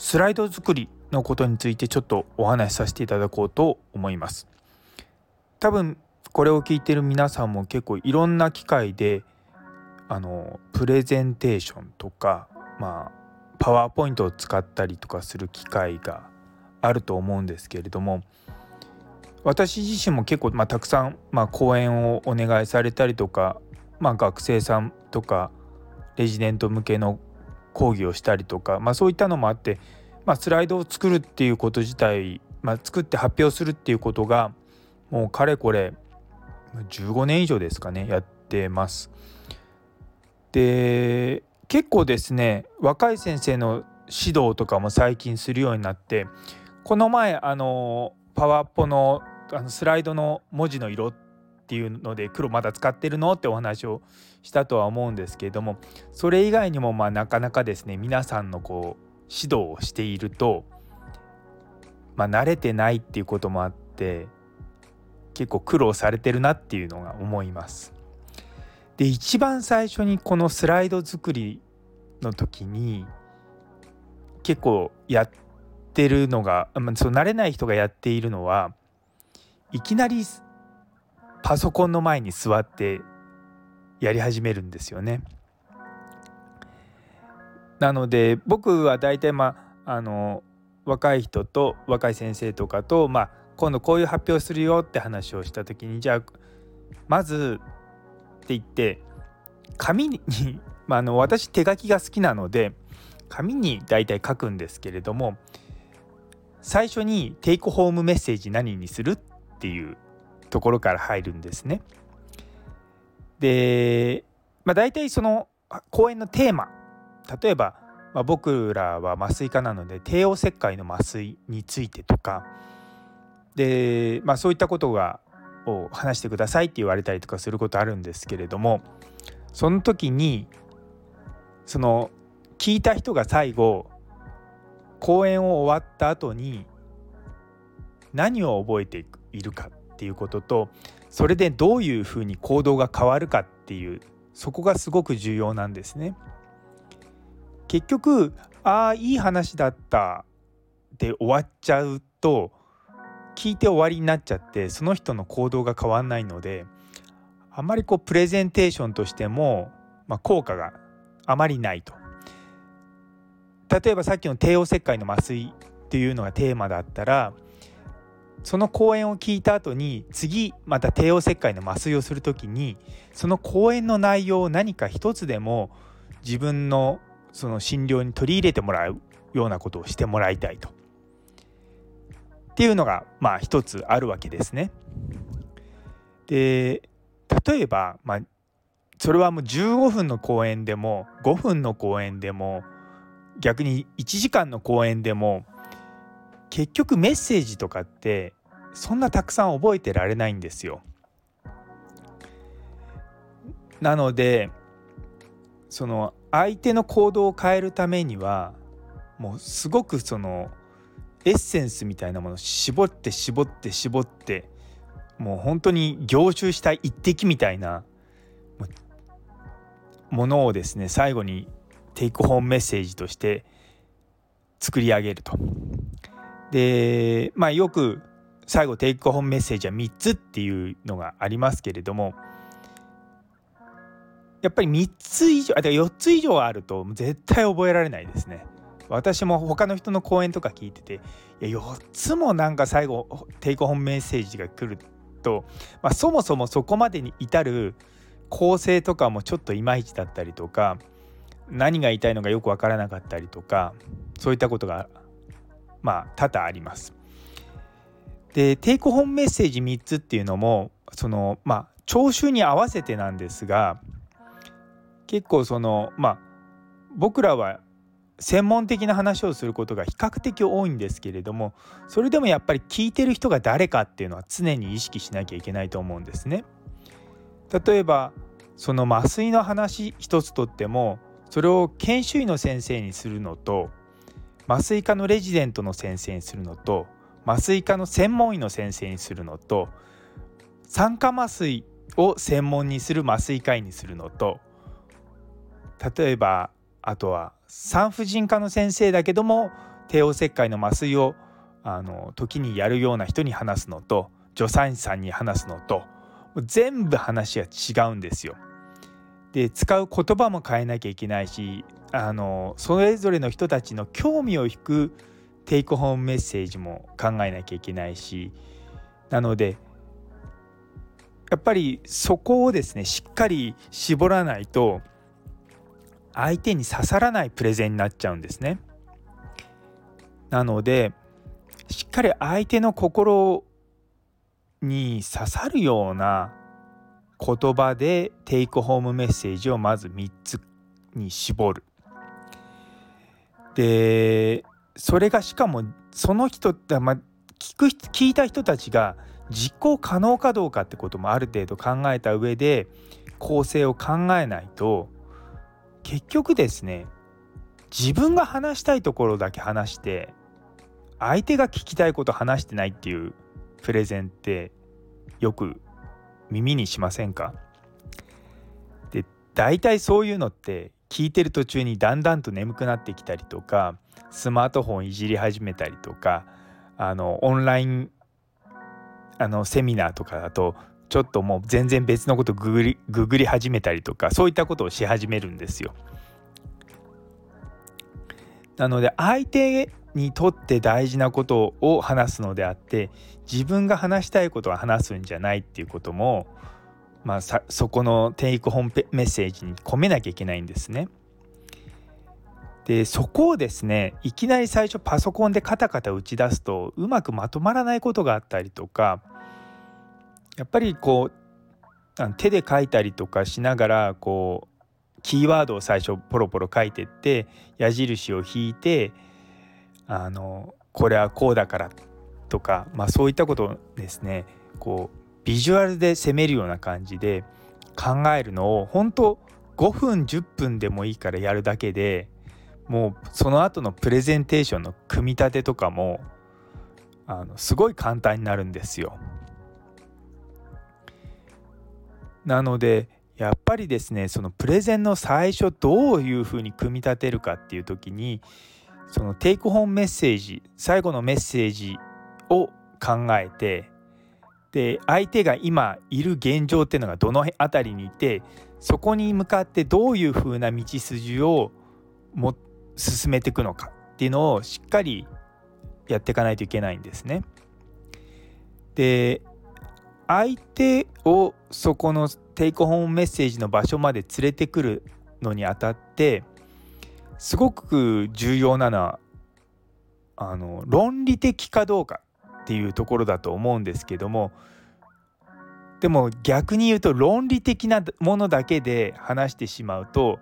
スライド作りのことについてちょっとお話しさせていただこうと思います。多分これを聞いてる皆さんも結構いろんな機会であのプレゼンテーションとかまあパワーポイントを使ったりとかする機会があると思うんですけれども私自身も結構、まあ、たくさん、まあ、講演をお願いされたりとか、まあ、学生さんとかレジデント向けの講義をしたりとか、まあ、そういったのもあって、まあ、スライドを作るっていうこと自体、まあ、作って発表するっていうことがもうかれこれ15年以上ですかねやってます。で結構ですね若い先生の指導とかも最近するようになってこの前あのパワポのあのスライドの文字の色ってていうので黒まだ使ってるのってお話をしたとは思うんですけれどもそれ以外にもまあなかなかですね皆さんのこう指導をしているとまあ慣れてないっていうこともあって結構苦労されてるなっていうのが思います。で一番最初にこのスライド作りの時に結構やってるのが、まあ、そう慣れない人がやっているのはいきなりパソコンの前に座ってやり始めるんですよね。なので僕は大体まああの若い人と若い先生とかと、まあ、今度こういう発表するよって話をした時にじゃあまずって言って紙に、まあ、の私手書きが好きなので紙に大体書くんですけれども最初にテイクホームメッセージ何にするっていうところから入るんですね。で、まあ、大体その講演のテーマ。例えば、まあ、僕らは麻酔科なので帝王切開の麻酔についてとか。で、まあ、そういったことがを話してくださいって言われたりとかすることあるんですけれどもその時にその聞いた人が最後講演を終わった後に何を覚えているか。っていうこととそれでどういうふうに行動が変わるかっていうそこがすごく重要なんですね。結局ああいい話だったで終わっちゃうと聞いて終わりになっちゃってその人の行動が変わんないのであまりこうプレゼンテーションとしても、まあ、効果があまりないと。例えばさっきの帝王切開の麻酔っていうのがテーマだったらその講演を聞いた後に次また帝王切開の麻酔をする時にその講演の内容を何か一つでも自分のその診療に取り入れてもらうようなことをしてもらいたいと。っていうのがまあ一つあるわけですね。で例えば、まあ、それはもう15分の講演でも5分の講演でも逆に1時間の講演でも結局メッセージとかってそんなたくさん覚えてられないんですよ。なのでその相手の行動を変えるためにはもうすごくそのエッセンスみたいなものを絞って絞って絞ってもう本当に凝集した一滴みたいなものをですね最後にテイクホームメッセージとして作り上げると。でまあよく最後テイクホームメッセージは3つっていうのがありますけれどもやっぱり3つ以上あ4つ以上あると絶対覚えられないですね。私も他の人の講演とか聞いてていや4つもなんか最後テイクホームメッセージが来ると、まあ、そもそもそこまでに至る構成とかもちょっといまいちだったりとか何が言いたいのかよく分からなかったりとかそういったことがまあ多々あります。でテイクホームメッセージ3つっていうのもそのまあ聴衆に合わせてなんですが結構そのまあ僕らは専門的な話をすることが比較的多いんですけれどもそれでもやっぱり聞いてる人が誰かっていうのは常に意識しなきゃいけないと思うんですね。例えばその麻酔の話一つとってもそれを研修医の先生にするのと麻酔科のレジデントの先生にするのと麻酔科の専門医の先生にするのと酸化麻酔を専門にする麻酔科医にするのと例えばあとは産婦人科の先生だけども帝王切開の麻酔をあの時にやるような人に話すのと助産師さんに話すのと全部話が違うんですよ。で使う言葉も変えなきゃいけないしあのそれぞれの人たちの興味を引くテイクホームメッセージも考えなきゃいけないしなのでやっぱりそこをですねしっかり絞らないと相手に刺さらないプレゼンになっちゃうんですね。なのでしっかり相手の心に刺さるような言葉でテイクホームメッセージをまず3つに絞る。でそれがしかもその人って、まあ、聞く聞いた人たちが実行可能かどうかってこともある程度考えた上で構成を考えないと結局ですね自分が話したいところだけ話して相手が聞きたいこと話してないっていうプレゼンってよく耳にしませんか？で大体そういうのって聞いてる途中にだんだんと眠くなってきたりとかスマートフォンいじり始めたりとかあのオンラインあのセミナーとかだとちょっともう全然別のことググりググり始めたりとかそういったことをし始めるんですよ。なので相手にとって大事なことを話すのであって自分が話したいことは話すんじゃないっていうことも、まあ、そこのテイクホームメッセージに込めなきゃいけないんですね。でそこをですねいきなり最初パソコンでカタカタ打ち出すとうまくまとまらないことがあったりとかやっぱりこう手で書いたりとかしながらこうキーワードを最初ポロポロ書いてって矢印を引いてあのこれはこうだからとか、まあ、そういったことをですねこうビジュアルで攻めるような感じで考えるのを本当5分10分でもいいからやるだけでもうその後のプレゼンテーションの組み立てとかもあのすごい簡単になるんですよ。なのでやっぱりですねそのプレゼンの最初どういうふうに組み立てるかっていう時にそのテイクホームメッセージ最後のメッセージを考えてで相手が今いる現状っていうのがどの辺りにいてそこに向かってどういうふうな道筋をも進めていくのかっていうのをしっかりやっていかないといけないんですね。で相手をそこのテイクホームメッセージの場所まで連れてくるのにあたってすごく重要なのはあの論理的かどうかっていうところだと思うんですけどもでも逆に言うと論理的なものだけで話してしまうと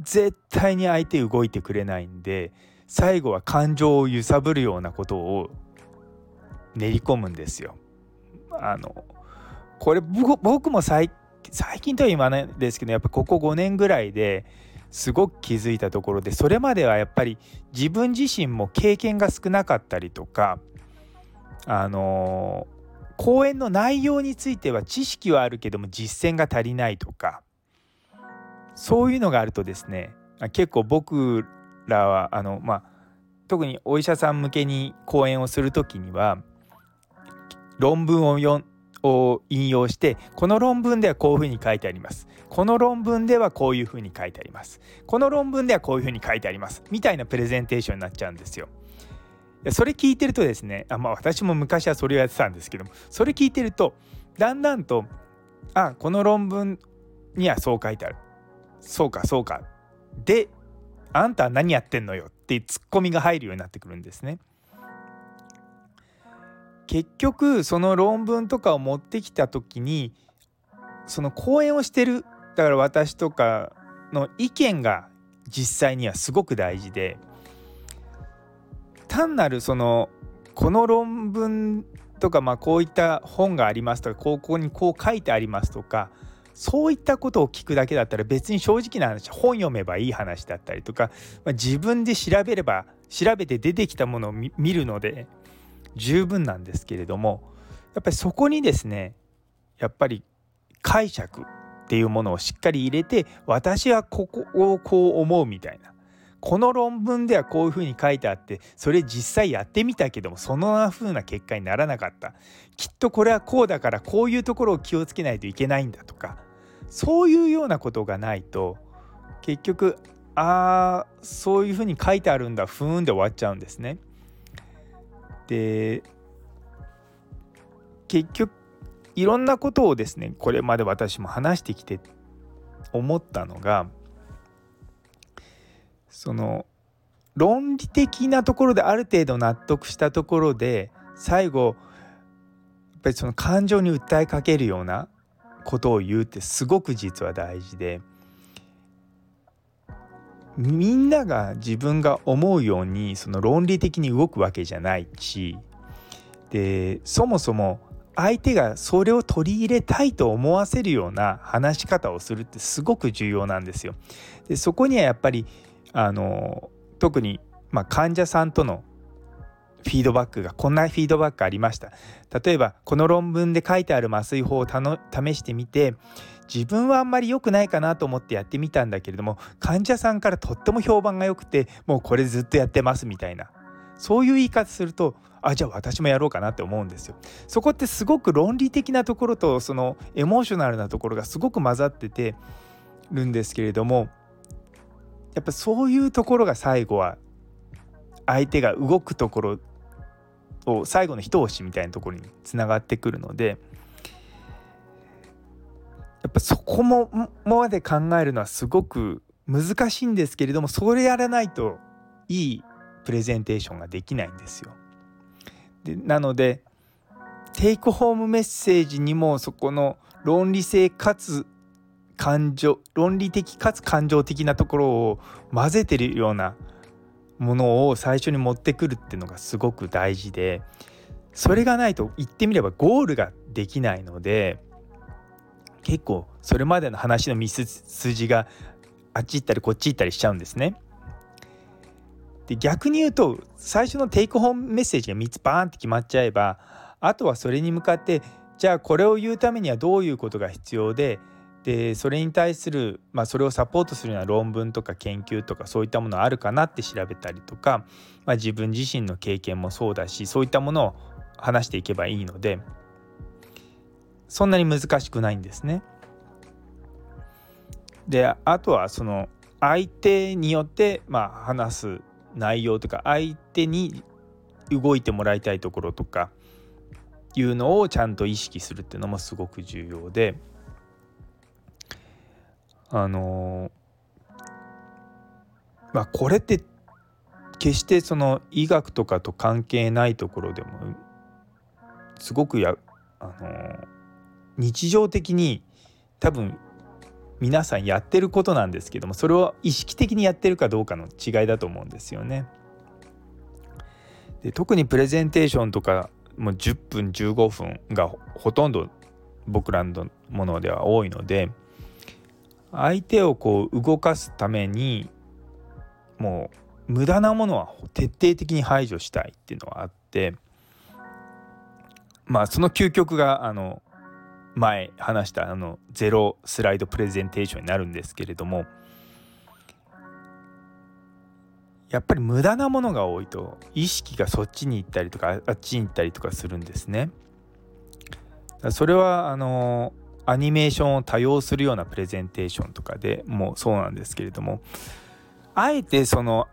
絶対に相手動いてくれないんで最後は感情を揺さぶるようなことを練り込むんですよ。あのこれ僕も最近とは言わないですけどやっぱここ5年ぐらいですごく気づいたところでそれまではやっぱり自分自身も経験が少なかったりとかあの講演の内容については知識はあるけども実践が足りないとかそういうのがあるとですね結構僕らはあのまあ特にお医者さん向けに講演をする時には論文を読を引用してこの論文ではこういうふうに書いてあります。この論文ではこういうふうに書いてあります。この論文ではこういうふうに書いてあります。みたいなプレゼンテーションになっちゃうんですよ。それ聞いてるとですねあまあ私も昔はそれをやってたんですけどもそれ聞いてるとだんだんとあこの論文にはそう書いてある。そうかそうか。であんたは何やってんのよ？ってツッコミが入るようになってくるんですね。結局その論文とかを持ってきた時にその講演をしてるだから私とかの意見が実際にはすごく大事で単なるそのこの論文とかまあこういった本がありますとかここにこう書いてありますとかそういったことを聞くだけだったら別に正直な話本読めばいい話だったりとか、まあ、自分で調べれば調べて出てきたものを見るので十分なんですけれどもやっぱりそこにですねやっぱり解釈っていうものをしっかり入れて私はここをこう思うみたいなこの論文ではこういうふうに書いてあってそれ実際やってみたけどもそのふうな結果にならなかったきっとこれはこうだからこういうところを気をつけないといけないんだとかそういうようなことがないと結局ああそういうふうに書いてあるんだふーんで終わっちゃうんですね。で結局いろんなことをですねこれまで私も話してきて思ったのがその論理的なところである程度納得したところで最後やっぱりその感情に訴えかけるようなことを言うってすごく実は大事でみんなが自分が思うようにその論理的に動くわけじゃないしでそもそも相手がそれを取り入れたいと思わせるような話し方をするってすごく重要なんですよ。でそこにはやっぱりあの特に、まあ、患者さんとのフィードバックがこんなフィードバックありました例えばこの論文で書いてある麻酔法を試してみて自分はあんまり良くないかなと思ってやってみたんだけれども患者さんからとっても評判が良くてもうこれずっとやってますみたいなそういう言い方するとあじゃあ私もやろうかなって思うんですよ。そこってすごく論理的なところとそのエモーショナルなところがすごく混ざっててるんですけれどもやっぱそういうところが最後は相手が動くところを最後の一押しみたいなところにつながってくるのでやっぱそこもまで考えるのはすごく難しいんですけれどもそれやらないといいプレゼンテーションができないんですよ。でなのでテイクホームメッセージにもそこの論理性かつ感情論理的かつ感情的なところを混ぜてるようなものを最初に持ってくるっていうのがすごく大事でそれがないと言ってみればゴールができないので結構それまでの話の道筋があっち行ったりこっち行ったりしちゃうんですね。で逆に言うと最初のテイクホームメッセージが3つバーンって決まっちゃえばあとはそれに向かってじゃあこれを言うためにはどういうことが必要ででそれに対する、まあ、それをサポートするような論文とか研究とかそういったものあるかなって調べたりとか、まあ、自分自身の経験もそうだしそういったものを話していけばいいのでそんなに難しくないんですね。であとはその相手によってまあ話す内容とか相手に動いてもらいたいところとかいうのをちゃんと意識するっていうのもすごく重要で。あのまあこれって決してその医学とかと関係ないところでもすごくやあの日常的に多分皆さんやってることなんですけどもそれを意識的にやってるかどうかの違いだと思うんですよね。で特にプレゼンテーションとかもう10分15分がほとんど僕らのものでは多いので相手をこう動かすためにもう無駄なものは徹底的に排除したいっていうのがあってまあその究極があの前話したあのゼロスライドプレゼンテーションになるんですけれどもやっぱり無駄なものが多いと意識がそっちに行ったりとかあっちに行ったりとかするんですね。それはあのアニメーションを多用するようなプレゼンテーションとかでもそうなんですけれどもあえてその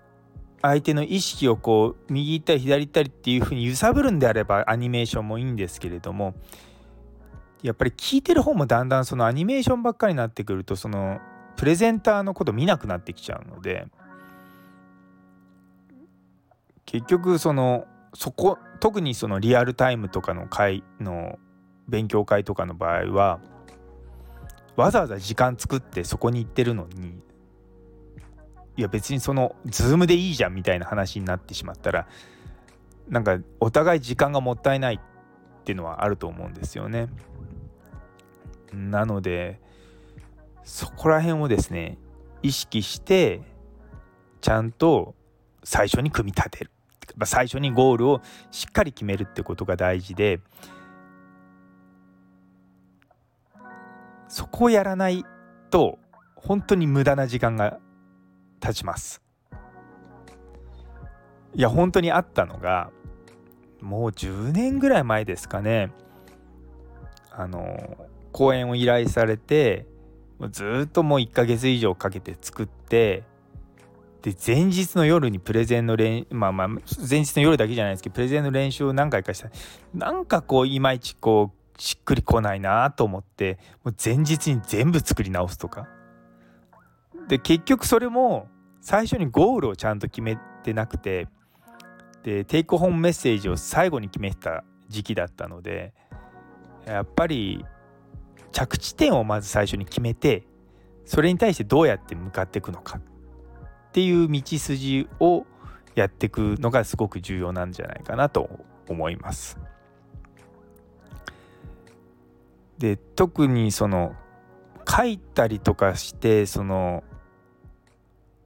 相手の意識をこう右行ったり左行ったりっていうふうに揺さぶるんであればアニメーションもいいんですけれどもやっぱり聞いてる方もだんだんそのアニメーションばっかりになってくるとそのプレゼンターのこと見なくなってきちゃうので結局そのそこ特にそのリアルタイムとかの会の勉強会とかの場合はわざわざ時間作ってそこに行ってるのにいや別にそのズームでいいじゃんみたいな話になってしまったらなんかお互い時間がもったいないっていうのはあると思うんですよね。なのでそこら辺をですね意識してちゃんと最初に組み立てる最初にゴールをしっかり決めるってことが大事でそこをやらないと本当に無駄な時間が経ちます。いや本当にあったのがもう10年ぐらい前ですかね。あの講演を依頼されてずっともう1ヶ月以上かけて作ってで前日の夜にプレゼンの練まあまあ前日の夜だけじゃないですけどプレゼンの練習を何回かした。なんかこういまいちこうしっくりこないなと思ってもう前日に全部作り直すとかで結局それも最初にゴールをちゃんと決めてなくてでテイクホームメッセージを最後に決めてた時期だったのでやっぱり着地点をまず最初に決めてそれに対してどうやって向かっていくのかっていう道筋をやっていくのがすごく重要なんじゃないかなと思います。で特にその書いたりとかしてその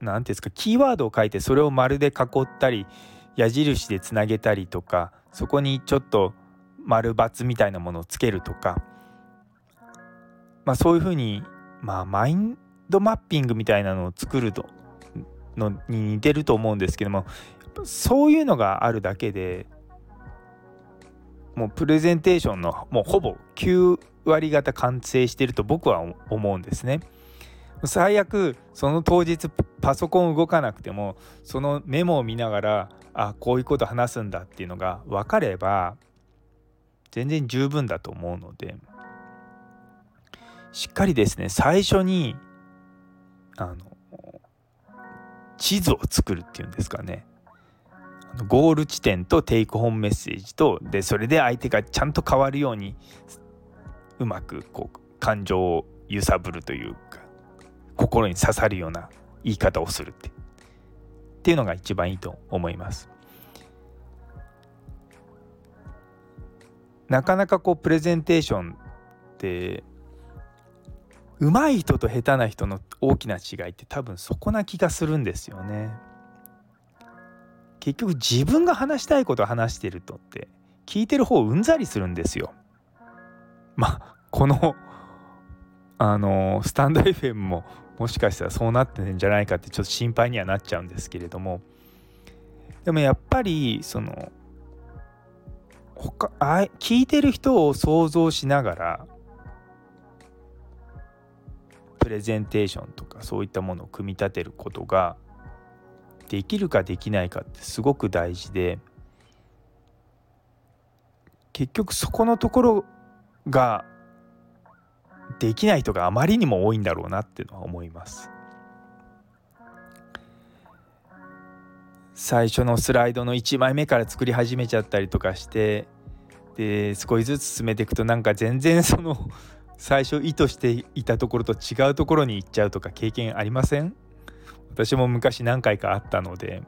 何て言うんですかキーワードを書いてそれを丸で囲ったり矢印でつなげたりとかそこにちょっと丸×みたいなものをつけるとか、まあ、そういうふうに、まあ、マインドマッピングみたいなのを作るとのに似てると思うんですけどもそういうのがあるだけでもうプレゼンテーションのもうほぼ9割方完成してると僕は思うんですね。最悪その当日パソコン動かなくてもそのメモを見ながらあこういうこと話すんだっていうのが分かれば全然十分だと思うのでしっかりですね最初にあの地図を作るっていうんですかねゴール地点とテイクホームメッセージとでそれで相手がちゃんと変わるようにうまくこう感情を揺さぶるというか心に刺さるような言い方をするってっていうのが一番いいと思います。なかなかこうプレゼンテーションって上手い人と下手な人の大きな違いって多分そこな気がするんですよね。結局自分が話したいことを話してるとって聞いてる方うんざりするんですよ。まあこのあのスタンド FM ももしかしたらそうなってるんじゃないかってちょっと心配にはなっちゃうんですけれども。でもやっぱりその他あ聞いてる人を想像しながらプレゼンテーションとかそういったものを組み立てることができるかできないかってすごく大事で結局そこのところができない人があまりにも多いんだろうなっていうのは思います。最初のスライドの1枚目から作り始めちゃったりとかしてで少しずつ進めていくとなんか全然その 最初意図していたところと違うところに行っちゃうとか経験ありません？私も昔何回かあったので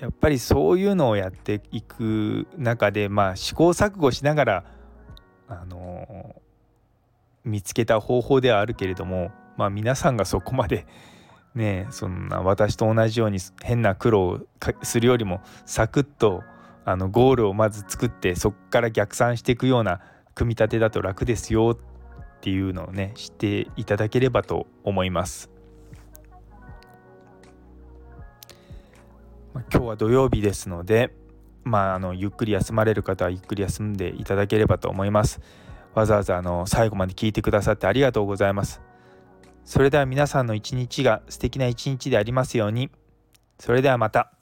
やっぱりそういうのをやっていく中でまあ試行錯誤しながらあの見つけた方法ではあるけれどもまあ皆さんがそこまで ねそんな私と同じように変な苦労をするよりもサクッとあのゴールをまず作ってそこから逆算していくような組み立てだと楽ですよっていうのをね知っていただければと思います。まあ、今日は土曜日ですので、まあ、あのゆっくり休まれる方はゆっくり休んでいただければと思います。わざわざあの最後まで聞いてくださってありがとうございます。それでは皆さんの一日が素敵な一日でありますように。それではまた。